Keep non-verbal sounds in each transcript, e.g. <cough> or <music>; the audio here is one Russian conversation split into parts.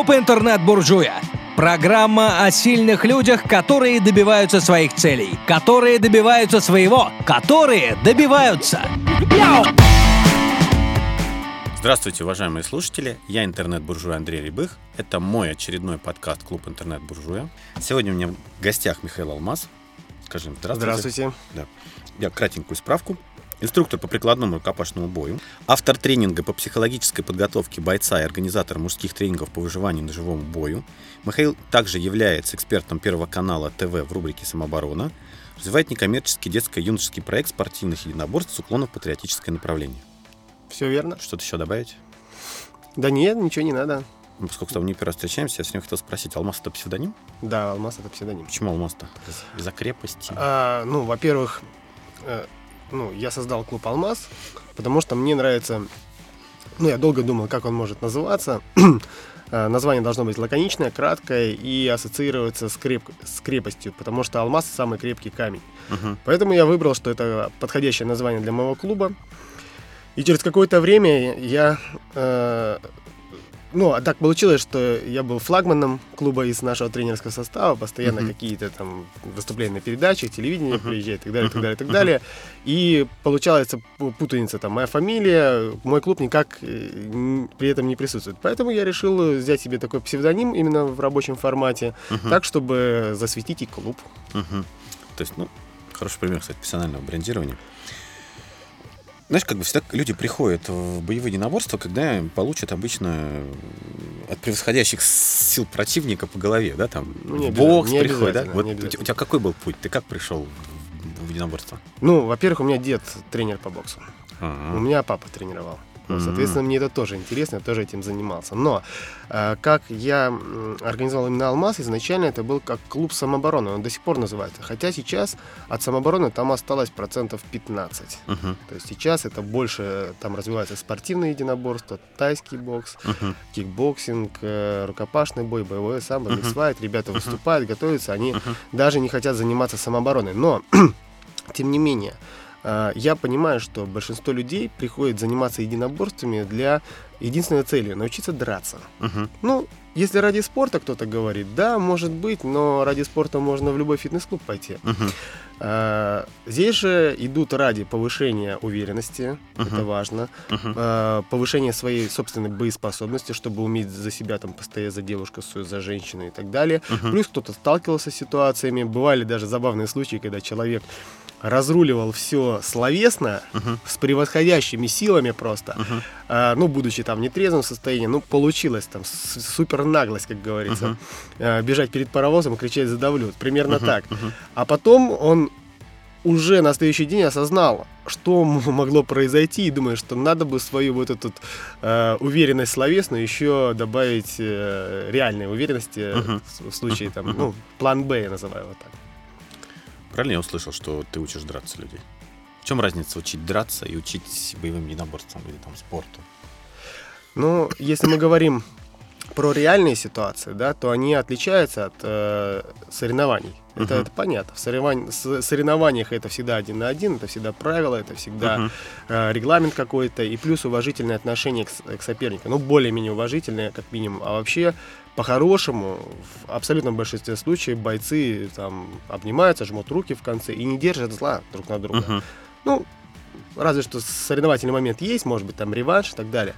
Клуб «Интернет-буржуя». Программа о сильных людях, которые добиваются своих целей, которые добиваются своего, которые добиваются. Здравствуйте, уважаемые слушатели. Я интернет-буржуй Андрей Рябых. Это мой очередной подкаст «Клуб интернет-буржуя». Сегодня у меня в гостях Михаил Алмаз. Скажем, здравствуйте. Здравствуйте. Да. Я кратенькую справку. Инструктор по прикладному рукопашному бою, автор тренинга по психологической подготовке бойца и организатор мужских тренингов по выживанию на живом бою. Михаил также является экспертом Первого канала ТВ в рубрике «Самооборона», развивает некоммерческий детско-юношеский проект спортивных единоборств с уклоном в патриотическое направление. Все верно. Что-то еще добавить? Да нет, ничего не надо. Ну, поскольку с тобой не первый раз встречаемся, я сегодня хотел спросить, Алмаз это псевдоним? Да, Алмаз это псевдоним. Почему Алмаз-то? Из- Из-за крепости? А, ну, во-первых, э, ну, я создал клуб Алмаз, потому что мне нравится. Ну, я долго думал, как он может называться. <clears throat> Э, Название должно быть лаконичное, краткое и ассоциироваться с, креп- с крепостью, потому что алмаз самый крепкий камень. Мгм. Поэтому я выбрал, что это подходящее название для моего клуба. И через какое-то время я... э, ну, а так получилось, что я был флагманом клуба из нашего тренерского состава, постоянно Мгм. какие-то там выступления на передачах, телевидение Мгм. приезжает и так далее, и так далее, и так далее. И получается пу- путаница там, моя фамилия, мой клуб никак э, при этом не присутствует. Поэтому я решил взять себе такой псевдоним именно в рабочем формате, Мгм. так, чтобы засветить и клуб. Мгм. То есть, ну, хороший пример, кстати, профессионального брендирования. Знаешь, как бы всегда люди приходят в боевые единоборства, когда получат обычно э, от превосходящих сил противника по голове, да, там Ну, бокс приходит, да? Вот у тебя- какой был путь? Ты как пришел в- единоборство? Ну, во-первых, у меня дед тренер по боксу. Ага. У меня папа тренировал. Мгм. Соответственно, мне это тоже интересно, я тоже этим занимался. Но э, как я организовал именно «Алмаз», изначально это был как клуб самообороны, он до сих пор называется. Хотя сейчас от самообороны там осталось процентов 15. Мгм. То есть сейчас это больше, там развивается спортивное единоборство, тайский бокс, Мгм. кикбоксинг, э, рукопашный бой, боевое самбо, Мгм. миксфайт. Ребята выступают, готовятся, они Мгм. даже не хотят заниматься самообороной. Но, <clears throat> тем не менее, я понимаю, что большинство людей приходит заниматься единоборствами для единственной цели – научиться драться. Мгм. Ну, если ради спорта кто-то говорит, да, может быть, но ради спорта можно в любой фитнес-клуб пойти. А, Здесь же идут ради повышения уверенности, Мгм. это важно, а, повышения своей собственной боеспособности, чтобы уметь за себя там постоять за девушку, за женщину и так далее. Мгм. Плюс кто-то сталкивался с ситуациями, бывали даже забавные случаи, когда человек разруливал все словесно, Мгм. с превосходящими силами просто, Мгм. а, ну, будучи там в нетрезвом состоянии, ну, получилось там супер наглость, как говорится, Мгм. а, бежать перед паровозом и кричать «задавлю», примерно Мгм. так. Мгм. А потом он уже на следующий день осознал, что <laughs> могло произойти, и думает, что надо бы свою вот эту э, уверенность словесную еще добавить э, реальной уверенности Мгм. в, случае там, Мгм. ну, план Б, я называю его так. Правильно я услышал, что ты учишь драться людей? В чем разница учить драться и учить боевым единоборствам или там спорту? Ну, если мы говорим про реальные ситуации, да, то они отличаются от э, соревнований. Это, Мгм. это понятно. В соревнованиях, с- соревнованиях это всегда один на один, это всегда правила, это всегда Мгм. э, регламент какой-то и плюс уважительное отношение к, к сопернику. Ну, более-менее уважительное, как минимум. А вообще, по-хорошему, в абсолютном большинстве случаев бойцы там обнимаются, жмут руки в конце и не держат зла друг на друга. Мгм. Ну, разве что соревновательный момент есть, может быть, там реванш и так далее.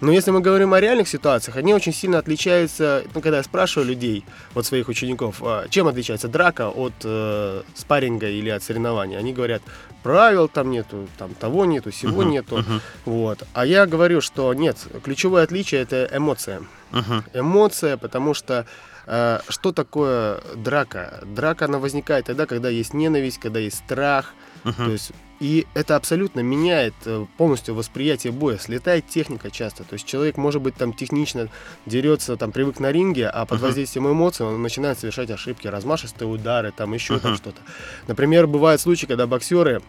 Но если мы говорим о реальных ситуациях, они очень сильно отличаются, ну, когда я спрашиваю людей, вот своих учеников, а, чем отличается драка от э, спарринга или от соревнований, они говорят, правил там нету, там того нету, сего Мгм. нету, Мгм. вот. А я говорю, что нет, ключевое отличие это эмоция Мгм. эмоция, потому что э, что такое драка? Драка, она возникает тогда, когда есть ненависть, когда есть страх. Мгм. То есть, и это абсолютно меняет э, полностью восприятие боя. Слетает техника часто. То есть человек, может быть, там технично дерется, там привык на ринге, а под воздействием эмоций он начинает совершать ошибки, размашистые удары, там еще там что-то. Например, бывают случаи, когда боксеры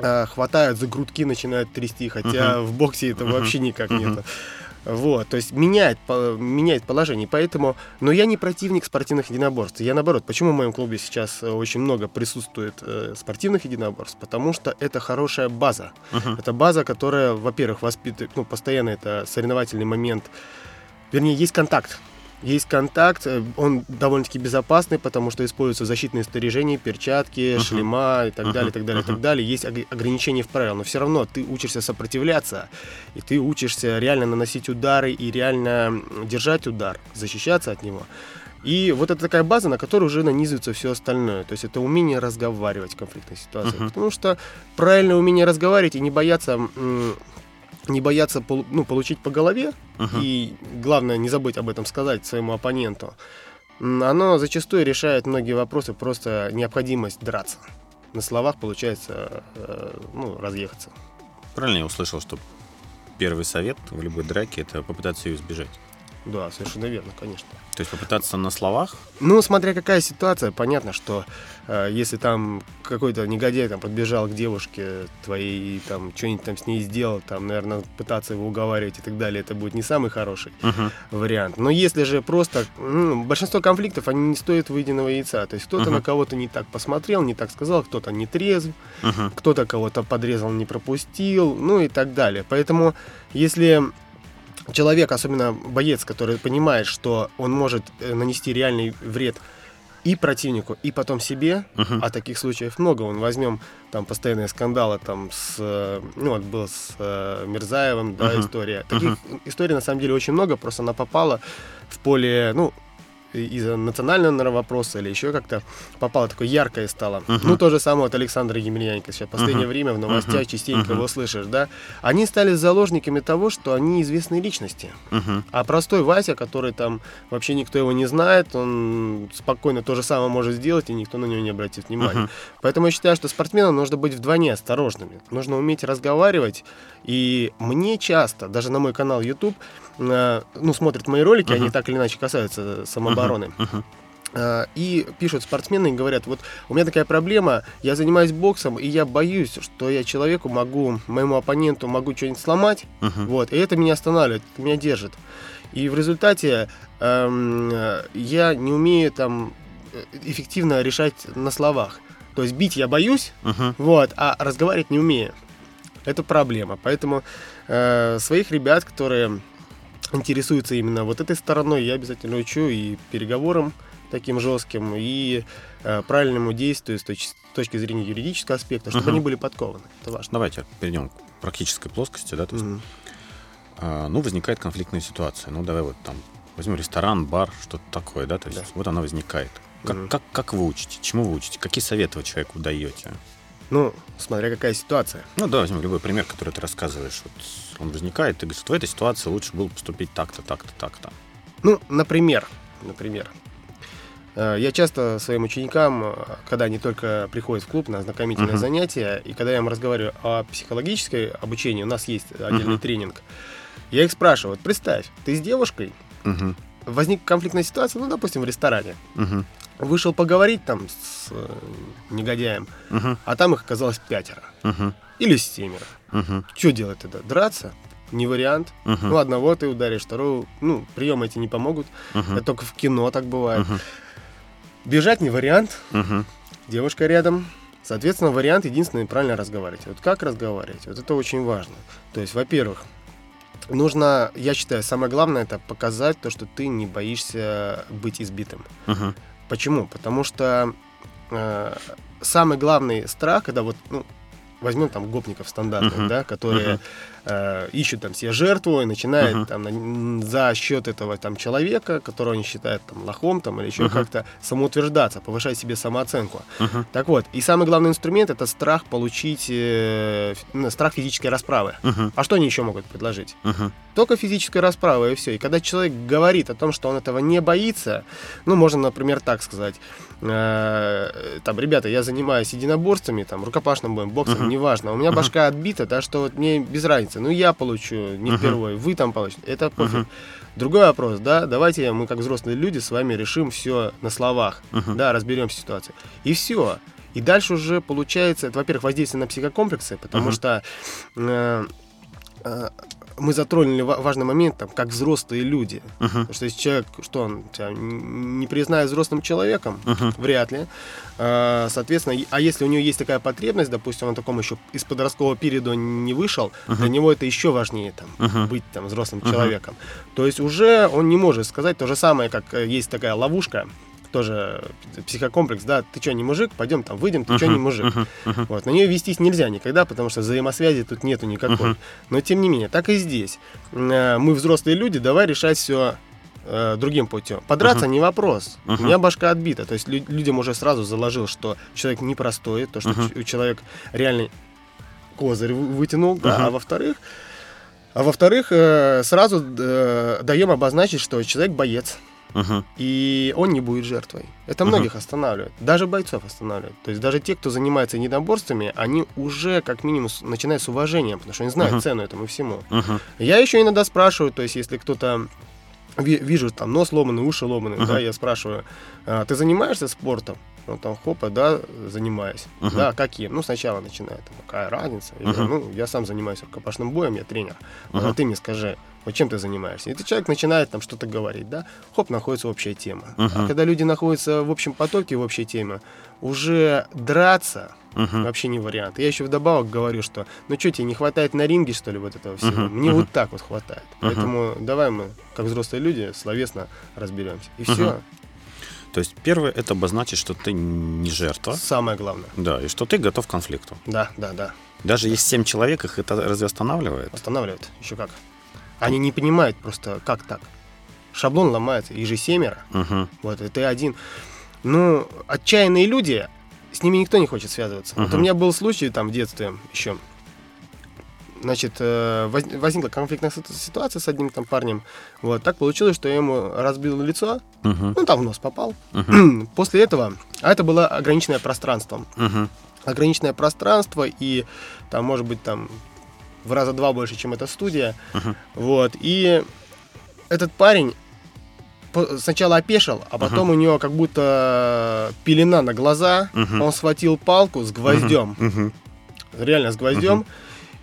э, хватают за грудки, начинают трясти, хотя в боксе это вообще никак Мгм. нет. Вот, то есть меняет, по- меняет положение. Поэтому, но я не противник спортивных единоборств. Я наоборот, почему в моем клубе сейчас э, очень много присутствует э, спортивных единоборств? Потому что это хорошая база. Мгм. Это база, которая, во-первых, воспитывает, ну, постоянно это соревновательный момент. Вернее, есть контакт. Есть контакт, э, он довольно-таки безопасный, потому что используются защитные снаряжения, перчатки, uh-huh. шлема и так uh-huh. далее, и так далее, uh-huh. и так далее. Есть ограничения в правилах, но все равно ты учишься сопротивляться, и ты учишься реально наносить удары и реально держать удар, защищаться от него. И вот это такая база, на которой уже нанизывается все остальное. То есть это умение разговаривать в конфликтной ситуации. Uh-huh. Потому что правильное умение разговаривать и не бояться не бояться ну, получить по голове, uh-huh. и главное не забыть об этом сказать своему оппоненту, оно зачастую решает многие вопросы, просто необходимость драться. На словах получается э, ну, разъехаться. Правильно я услышал, что первый совет в любой драке это попытаться ее избежать. Да, совершенно верно, конечно. То есть попытаться на словах? Ну, смотря какая ситуация, понятно, что э, если там какой-то негодяй там подбежал к девушке твоей и там что-нибудь там с ней сделал, там, наверное, пытаться его уговаривать и так далее, это будет не самый хороший uh-huh. вариант. Но если же просто, ну, большинство конфликтов, они не стоят выеденного яйца. То есть кто-то uh-huh. на кого-то не так посмотрел, не так сказал, кто-то не трезв, uh-huh. кто-то кого-то подрезал, не пропустил, ну и так далее. Поэтому если человек, особенно боец, который понимает, что он может э, нанести реальный вред и противнику, и потом себе, uh-huh. а таких случаев много. Он возьмем там постоянные скандалы там с, э, ну вот был с э, Мирзаевым, да, uh-huh. история. Таких uh-huh. историй на самом деле очень много, просто она попала в поле, ну, из-за национального вопроса или еще как-то попало такое яркое стало. Uh-huh. Ну, то же самое от Александра Емельяненко. Сейчас в последнее uh-huh. время в новостях uh-huh. частенько uh-huh. его слышишь, да? Они стали заложниками того, что они известные личности. Uh-huh. А простой Вася, который там вообще никто его не знает, он спокойно то же самое может сделать, и никто на него не обратит внимания. Uh-huh. Поэтому я считаю, что спортсменам нужно быть вдвойне осторожными. Нужно уметь разговаривать. И мне часто, даже на мой канал YouTube, ну, смотрят мои ролики, uh-huh. они так или иначе касаются самообороны. Uh-huh. Uh-huh. И пишут спортсмены и говорят, вот у меня такая проблема, я занимаюсь боксом, и я боюсь, что я человеку могу, моему оппоненту могу что-нибудь сломать, uh-huh. вот, и это меня останавливает, это меня держит. И в результате эм, я не умею там эффективно решать на словах. То есть бить я боюсь, uh-huh. вот, а разговаривать не умею. Это проблема. Поэтому э, своих ребят, которые интересуется именно вот этой стороной, я обязательно учу и переговорам таким жестким, и э, правильному действию с, точ- с точки зрения юридического аспекта, чтобы uh-huh. они были подкованы. Это важно. Давайте перейдем к практической плоскости, да, то есть, uh-huh. э, ну, возникает конфликтная ситуация. Ну, давай вот там возьмем ресторан, бар, что-то такое, да, то есть да. вот она возникает. Как, uh-huh. как, как вы учите? Чему вы учите? Какие советы вы человеку даете? Ну, смотря какая ситуация. Ну, да, возьмем любой пример, который ты рассказываешь. Вот он возникает, ты говоришь, в этой ситуации лучше было поступить так-то, так-то, так-то. Ну, например, например, э, я часто своим ученикам, э, когда они только приходят в клуб на знакомительное uh-huh. занятие, и когда я им разговариваю о психологической обучении, у нас есть отдельный uh-huh. тренинг, я их спрашиваю, вот представь, ты с девушкой, uh-huh. возник конфликтная ситуация, ну, допустим, в ресторане. Uh-huh. Вышел поговорить там с э, негодяем, uh-huh. а там их оказалось пятеро. Uh-huh. Или семеро. Угу. Что делать тогда? Драться? Не вариант. Угу. Ну, одного ты ударишь, второго, ну, приемы эти не помогут. Угу. Это только в кино так бывает. Угу. Бежать не вариант. Угу. Девушка рядом. Соответственно, вариант единственный правильно разговаривать. Вот как разговаривать? Вот это очень важно. То есть, во-первых, нужно, я считаю, самое главное это показать то, что ты не боишься быть избитым. Угу. Почему? Потому что э, самый главный страх, когда вот, ну, возьмем там гопников стандартных, uh-huh. да, которые uh-huh. Э, ищут там себе жертву и начинают uh-huh. там на, за счет этого там человека, которого они считают там лохом там или еще uh-huh. как-то самоутверждаться, повышать себе самооценку. Uh-huh. Так вот, и самый главный инструмент это страх получить э, страх физической расправы. Uh-huh. А что они еще могут предложить? Uh-huh. Только физическая расправа и все. И когда человек говорит о том, что он этого не боится, ну можно, например, так сказать. Э, там, ребята, я занимаюсь единоборствами, там, рукопашным боем, боксом, uh-huh. неважно. У меня uh-huh. башка отбита, да, что вот мне без разницы. Ну, я получу не uh-huh. впервые, вы там получите. Это пофиг. Uh-huh. Другой вопрос, да, давайте мы как взрослые люди с вами решим все на словах, uh-huh. да, разберем ситуацию. И все. И дальше уже получается, это, во-первых, воздействие на психокомплексы, потому uh-huh. что э, э, мы затронули ва- важный момент, там, как взрослые люди. Мгм. Потому что если человек, что он тебя не признает взрослым человеком, Мгм. вряд ли. А, Соответственно, а если у него есть такая потребность, допустим, он таком еще из подросткового периода не вышел, для него это еще важнее там, Мгм. быть там взрослым Мгм. человеком. То есть уже он не может сказать то же самое, как э, есть такая ловушка, тоже психокомплекс, да, ты что, не мужик, пойдем там, выйдем, ты что, не мужик. Мгм. Мгм. Вот, на нее вестись нельзя никогда, потому что взаимосвязи тут нету никакой. Мгм. Но тем не менее, так и здесь. Э, Мы взрослые люди, давай решать все другим путем. Подраться не вопрос. У Мгм. меня башка отбита. То есть лю- людям уже сразу заложил, что человек непростой, то, что Мгм. ч- человек реальный козырь вы- вытянул, да, Мгм. а во-вторых, а во-вторых, э, сразу э, даем обозначить, что человек боец, Мгм. и он не будет жертвой. Это многих останавливает. Даже бойцов останавливает. То есть даже те, кто занимается единоборствами, они уже как минимум начинают с уважением, потому что они знают Мгм. цену этому всему. Мгм. Я еще иногда спрашиваю, то есть если кто-то ви- вижу там нос ломанный, уши ломанные, Мгм. да, я спрашиваю, «А ты занимаешься спортом? Он там, хопа, да, занимаюсь. Мгм. Да, каким? Ну, сначала начинает, там, какая разница? Я говорю, ну, я сам занимаюсь рукопашным боем, я тренер. А Мгм. ты мне скажи, вот чем ты занимаешься? И этот человек начинает там что-то говорить, да, хоп, находится общая тема. Мгм. А когда люди находятся в общем потоке, в общей теме, уже драться Мгм. вообще не вариант. Я еще вдобавок говорю, что ну что, тебе не хватает на ринге, что ли, вот этого всего? Мгм, Мне мгм. вот так вот хватает. Поэтому давай мы, как взрослые люди, словесно разберемся. И Мгм. все. То есть первое это обозначить, что ты не жертва, Самое главное. да, и что ты готов к конфликту. Да, да, да. Даже есть семь человек, их это разве останавливает? Останавливает. Еще как. Они не понимают просто, как так. Шаблон ломается. Их же семеро. Мгм. Вот, и ты один. Ну, отчаянные люди, с ними никто не хочет связываться. Вот Мгм. у меня был случай там в детстве еще. Значит, э, воз- возникла конфликтная ситу- ситуация с одним там парнем. Вот, так получилось, что я ему разбил лицо, Мгм. ну, там в нос попал. Мгм. <clears throat> После этого, а это было ограниченное пространство. Мгм. Ограниченное пространство, и там, может быть, там в раза два больше, чем эта студия. Мгм. Вот, и этот парень сначала опешил, а потом у него как будто пелена на глаза. Мгм. Он схватил палку с гвоздем, Мгм. реально с гвоздем.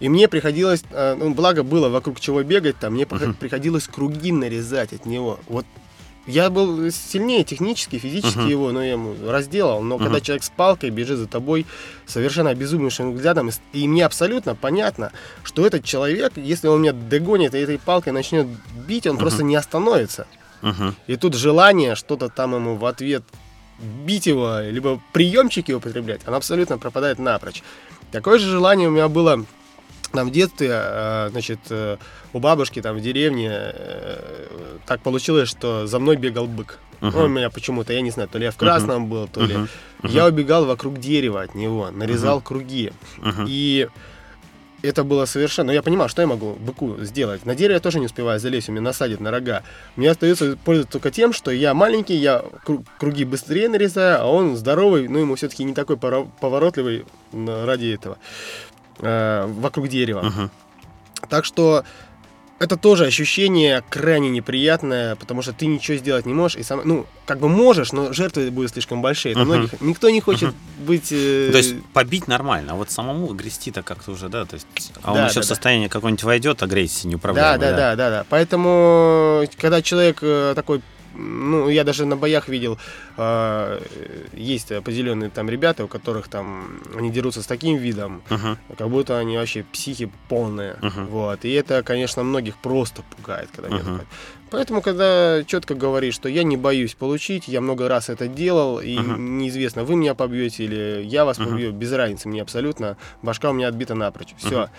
И мне приходилось, э, ну, благо было вокруг чего бегать, там мне Мгм. приходилось круги нарезать от него. Вот я был сильнее технически, физически Мгм. его, но я ему разделал. Но Мгм. когда человек с палкой бежит за тобой совершенно обезумевшим взглядом, и мне абсолютно понятно, что этот человек, если он меня догонит и этой палкой начнет бить, он просто не остановится. Мгм. И тут желание что-то там ему в ответ бить его, либо приемчики употреблять, оно абсолютно пропадает напрочь. Такое же желание у меня было там в детстве, э, значит, э, у бабушки там в деревне э, так получилось, что за мной бегал бык. Ну, у меня почему-то, я не знаю, то ли я в красном был, то ли... Мгм. Я убегал вокруг дерева от него, нарезал круги. Мгм. И это было совершенно... Ну, я понимал, что я могу быку сделать. На дерево я тоже не успеваю залезть, у меня насадит на рога. Мне остается пользоваться только тем, что я маленький, я кру- круги быстрее нарезаю, а он здоровый, ну, ему все-таки не такой поворотливый ради этого, э, вокруг дерева. Мгм. Так что это тоже ощущение крайне неприятное, потому что ты ничего сделать не можешь. И сам, ну, как бы можешь, но жертвы будут слишком большие. Мгм. многих, никто не хочет быть... э, То есть побить нормально, а вот самому грести-то как-то уже, да, то есть, а он Да, еще да, в да. состояние какой-нибудь войдет, агрессии Да, неуправляемой. да, да, да, да. Поэтому, когда человек э, такой, ну, я даже на боях видел, э, есть определенные там ребята, у которых там они дерутся с таким видом, Мгм. как будто они вообще психи полные. Мгм. Вот. И это, конечно, многих просто пугает, когда мне Мгм. Поэтому, когда четко говоришь, что я не боюсь получить, я много раз это делал, и Мгм. неизвестно, вы меня побьете или я вас Мгм. побью, без разницы мне абсолютно. Башка у меня отбита напрочь. Все. Мгм.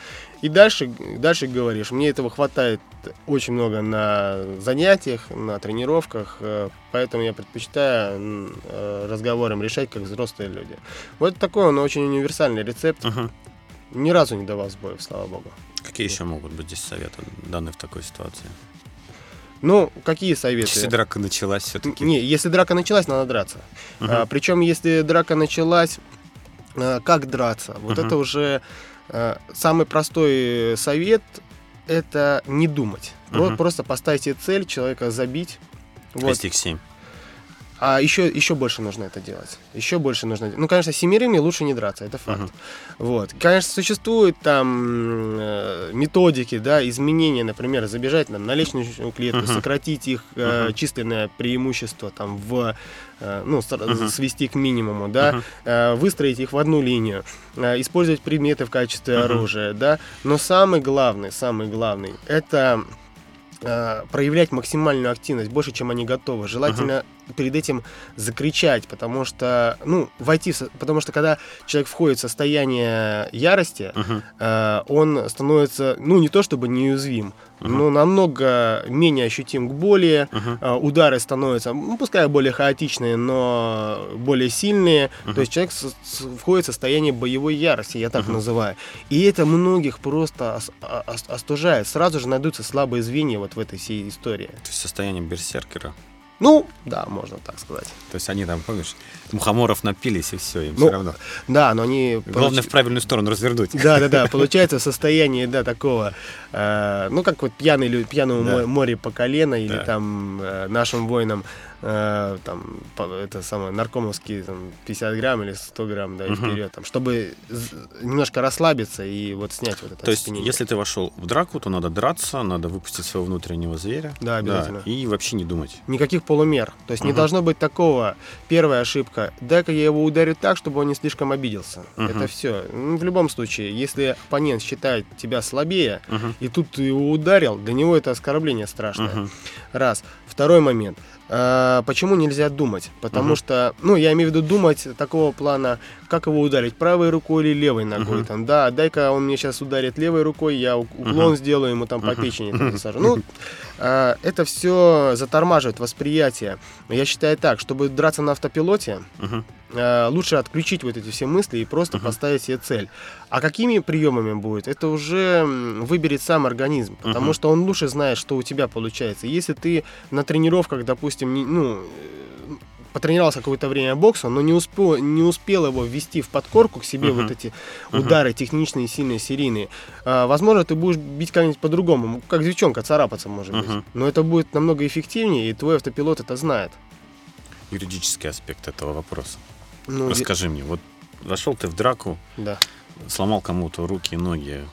И дальше, дальше говоришь, мне этого хватает очень много на занятиях, на тренировках, э, поэтому я предпочитаю э, разговором решать, как взрослые люди. Вот такой он очень универсальный рецепт. Мгм. Ни разу не давал сбоев, слава богу. Какие еще могут быть здесь советы, данные в такой ситуации? Ну, какие советы? Если драка началась все-таки. Не, если драка началась, надо драться. Мгм. причем, если драка началась, а, как драться? Вот Мгм. это уже а, самый простой совет – это не думать. Мгм. Просто поставить себе цель, человека забить. А Вот. если их семь. А еще, еще больше нужно это делать. Еще больше нужно. Ну, конечно, семерыми лучше не драться, это факт. Мгм. Вот. Конечно, существуют там э, методики, да, изменения, например, забежать там, на лестничную клетку, Мгм. сократить их э, численное преимущество там в э, ну, Мгм. свести к минимуму, да, Мгм. э, выстроить их в одну линию, э, использовать предметы в качестве Мгм. оружия, да. Но самый главный, самый главный, это э, проявлять максимальную активность, больше, чем они готовы. Желательно перед этим закричать, потому что, ну, войти, в потому что когда человек входит в состояние ярости, Мгм. э, он становится, ну, не то чтобы неуязвим, Мгм. но намного менее ощутим к боли, Мгм. э, удары становятся, ну, пускай более хаотичные, но более сильные. Мгм. То есть человек с- с- входит в состояние боевой ярости, я так Мгм. называю. И это многих просто ос- а- ос- остужает. Сразу же найдутся слабые звенья вот в этой всей истории. То есть состояние берсеркера. Ну, да, можно так сказать. То есть они там, помнишь, мухоморов напились и все, им Ну, все равно. Да, но они... Главное получ- в правильную сторону развернуть. Да, да, да. Получается состояние, да, такого, э, ну, как вот пьяный, пьяному Да. мо- море по колено, или Да. там э, нашим воинам э, там, это самое, наркомовские там, 50 грамм или 100 грамм, да, и Мгм. вперед, там, чтобы немножко расслабиться и вот снять вот это То есть, если ты вошел в драку, то надо драться, надо выпустить своего внутреннего зверя. Да, обязательно. и вообще не думать. Никаких полумер. То есть не Мгм. должно быть такого. Первая ошибка. Дай-ка я его ударю так, чтобы он не слишком обиделся. Мгм. Это все. В любом случае, если оппонент считает тебя слабее, Мгм. и тут ты его ударил, для него это оскорбление страшное. Мгм. Раз. Второй момент. А, почему нельзя думать? Потому Мгм. что, ну, я имею в виду думать такого плана, как его ударить, правой рукой или левой ногой. Мгм. Там, да, дай-ка он мне сейчас ударит левой рукой, я у- уклон Мгм. сделаю ему там по печени там, засажу. Ну, а, это все затормаживает восприятие. Я считаю так, чтобы драться на автопилоте, Мгм. Э, лучше отключить вот эти все мысли и просто Мгм. поставить себе цель. А какими приемами будет, это уже выберет сам организм, потому Мгм. что он лучше знает, что у тебя получается. Если ты на тренировках, допустим, не- ну, э, потренировался какое-то время боксом, но не успел, не успел его ввести в подкорку к себе Мгм. вот эти Мгм. удары техничные, сильные, серийные, а, возможно, ты будешь бить как-нибудь по-другому, как девчонка, царапаться может быть. Мгм. Но это будет намного эффективнее, и твой автопилот это знает. Юридический аспект этого вопроса. Ну, Расскажи мне, вот вошел ты в драку, Да. сломал кому-то руки, ноги,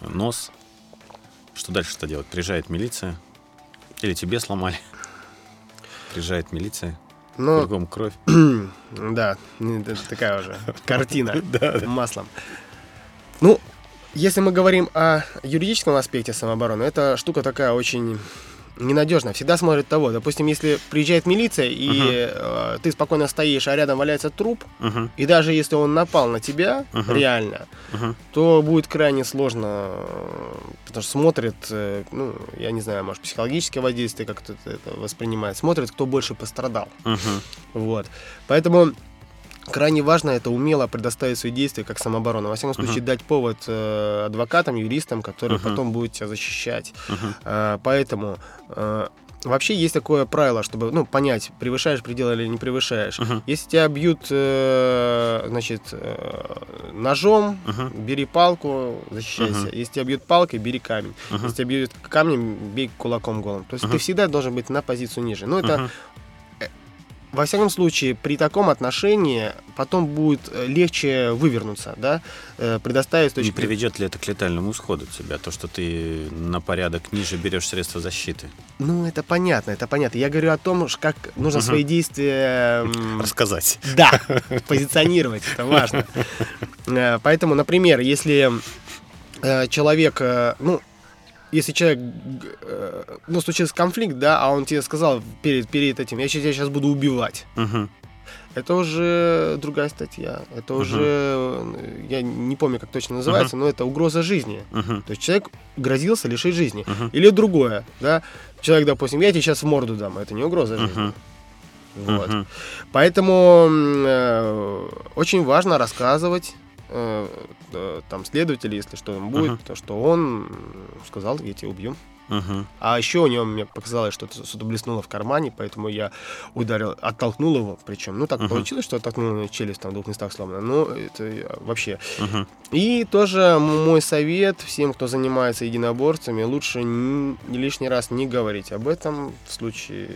нос. Что дальше-то делать? Приезжает милиция? Или тебе сломали? Приезжает милиция, Но кругом кровь. <clears throat> Да, ну, это такая уже <laughs> картина маслом. Ну, если мы говорим о юридическом аспекте самообороны, это штука такая очень ненадежная. Всегда смотрит того. Допустим, если приезжает милиция, и Мгм. э, ты спокойно стоишь, а рядом валяется труп, Мгм, и даже если он напал на тебя Мгм. реально, мгм. то будет крайне сложно, потому что смотрит, э, ну, я не знаю, может, психологическое воздействие, как кто-то это воспринимает, смотрит, кто больше пострадал. Мгм. Вот. Поэтому крайне важно это умело предоставить свои действия как самооборону. Во всяком случае, Мгм. дать повод э, адвокатам, юристам, которые Мгм. потом будут тебя защищать. Мгм. Э, поэтому э, вообще есть такое правило, чтобы ну, понять, превышаешь предел или не превышаешь. Мгм. Если тебя бьют э, значит, э, ножом, Мгм. бери палку, защищайся. Мгм. Если тебя бьют палкой, бери камень. Мгм. Если тебя бьют камнем, бей кулаком голым. То есть Мгм. ты всегда должен быть на позицию ниже. Ну, это Мгм. Во всяком случае, при таком отношении потом будет э, легче вывернуться, да, э, предоставить с Не приведет ли это к летальному исходу тебя, то, что ты на порядок ниже берешь средства защиты? Ну, это понятно, это понятно. Я говорю о том, как нужно Мгм. свои действия... Рассказать. Да, позиционировать, это важно. <laughs> Э, Поэтому, например, если человек, ну, если человек, э, ну, случился конфликт, да, а он тебе сказал перед, перед этим, я тебя сейчас буду убивать. Мгм. Это уже другая статья. Это Мгм. уже, э, я не помню, как точно называется, но это угроза жизни. Мгм. То есть человек грозился лишить жизни. Мгм. Или другое, да. Человек, допустим, я тебе сейчас в морду дам, это не угроза жизни. Мгм. Вот. Мгм. Поэтому э, очень важно рассказывать там следователю, если что им будет, Мгм. то, что он сказал, я тебя убью. Мгм. А еще у него мне показалось, что что-то блеснуло в кармане, поэтому я ударил, оттолкнул его. Причем, ну так Мгм. получилось, что оттолкнул челюсть там в двух местах сломана. Ну, это вообще. Мгм. И тоже мой совет всем, кто занимается единоборствами, лучше не лишний раз не говорить об этом в случае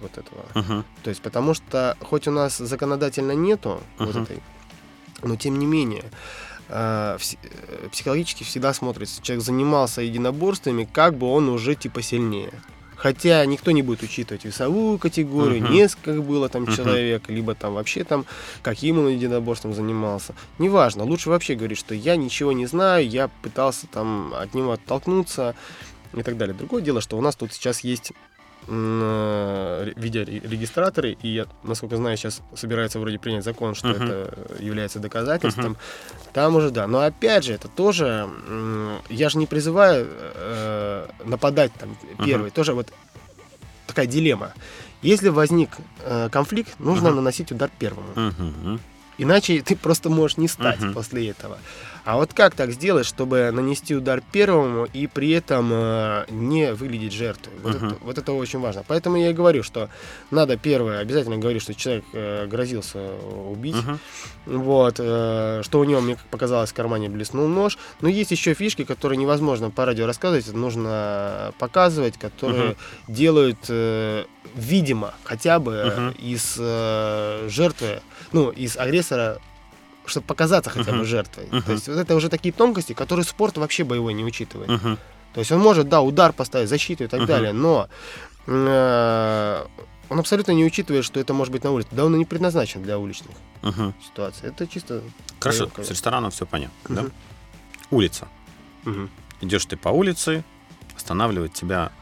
вот этого. Мгм. То есть, потому что хоть у нас законодательно нету вот Мгм. этой, но тем не менее э, э, психологически всегда смотрится, человек занимался единоборствами, как бы он уже типа сильнее. Хотя никто не будет учитывать весовую категорию, Мгм. несколько было там Мгм. человек, либо там вообще там каким он единоборством занимался. Неважно, лучше вообще говорить, что я ничего не знаю, я пытался там от него оттолкнуться и так далее. Другое дело, что у нас тут сейчас есть видеорегистраторы, и я, насколько знаю, сейчас собирается вроде принять закон, что Мгм. это является доказательством. Там уже да. Но опять же, это тоже. Я же не призываю э, нападать там первый. Тоже вот такая дилемма. Если возник э, конфликт, нужно Мгм. наносить удар первому. Мгм. Иначе ты просто можешь не стать Мгм. после этого. А вот как так сделать, чтобы нанести удар первому и при этом э, не выглядеть жертвой? Вот, Мгм. это, вот это очень важно. Поэтому я и говорю, что надо первое обязательно говорить, что человек э, грозился убить. Мгм. Вот, э, что у него, мне показалось, в кармане блеснул нож. Но есть еще фишки, которые невозможно по радио рассказывать, нужно показывать, которые делают, э, видимо, хотя бы э, Мгм. из э, жертвы, ну, из агрессора, чтобы показаться хотя бы жертвой. То есть вот это уже такие тонкости, которые спорт вообще боевой не учитывает. То есть он может, да, удар поставить, защиту и так далее, но э, он абсолютно не учитывает, что это может быть на улице. Да он и не предназначен для уличных ситуаций. Это чисто... Хорошо, боевка. с рестораном все понятно, да? Улица. Идешь ты по улице, останавливает тебя...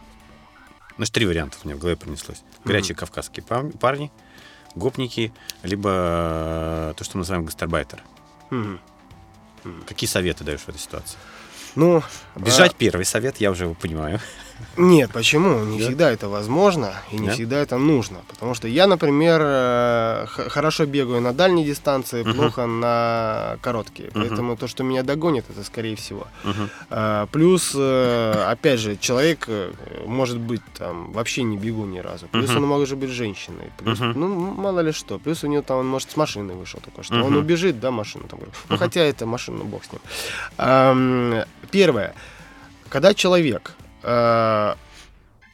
Значит, три варианта меня в голове пронеслось. Горячие кавказские пар- парни, гопники, либо э, то, что мы называем гастарбайтер. Мгм. Какие советы даешь в этой ситуации? Ну, Бежать первый совет, я уже его понимаю. Нет, почему? Не Да? всегда это возможно и не Да? всегда это нужно. Потому что я, например, э, хорошо бегаю на дальней дистанции, Мгм. плохо на короткие. Мгм. Поэтому то, что меня догонит, это скорее всего. Мгм. А, Плюс, э, опять же, человек может быть там вообще не бегу ни разу. Плюс Мгм. он может быть женщиной. Плюс, Мгм. ну, мало ли что. Плюс у него там, он может с машины вышел только что. Он Мгм. убежит, да, машину там. Ну, Мгм. хотя это машина, бог с ним. Ам, Первое. Когда человек э,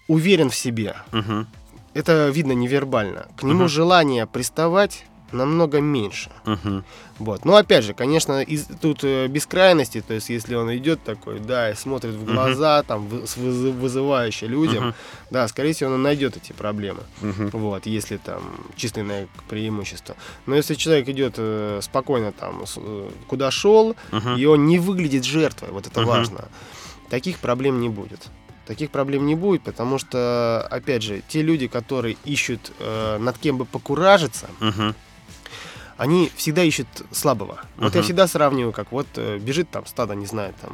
уверен в себе, Мгм. это видно невербально, к нему Мгм. желание приставать намного меньше. Мгм. Вот. Но опять же, конечно, из, тут э, без крайности, то есть если он идет такой, да, и смотрит в глаза, там, вы- с вызы- вызывающе людям, Мгм. да, скорее всего, он найдет эти проблемы. Мгм. Вот, если там численное преимущество. Но если человек идет э, спокойно там, с- э, куда шел, Мгм. и он не выглядит жертвой, вот это Мгм. важно, таких проблем не будет. Таких проблем не будет, потому что, опять же, те люди, которые ищут э, над кем бы покуражиться, Мгм. Они всегда ищут слабого. Вот я всегда сравниваю, как вот э, бежит там стадо, не знаю, там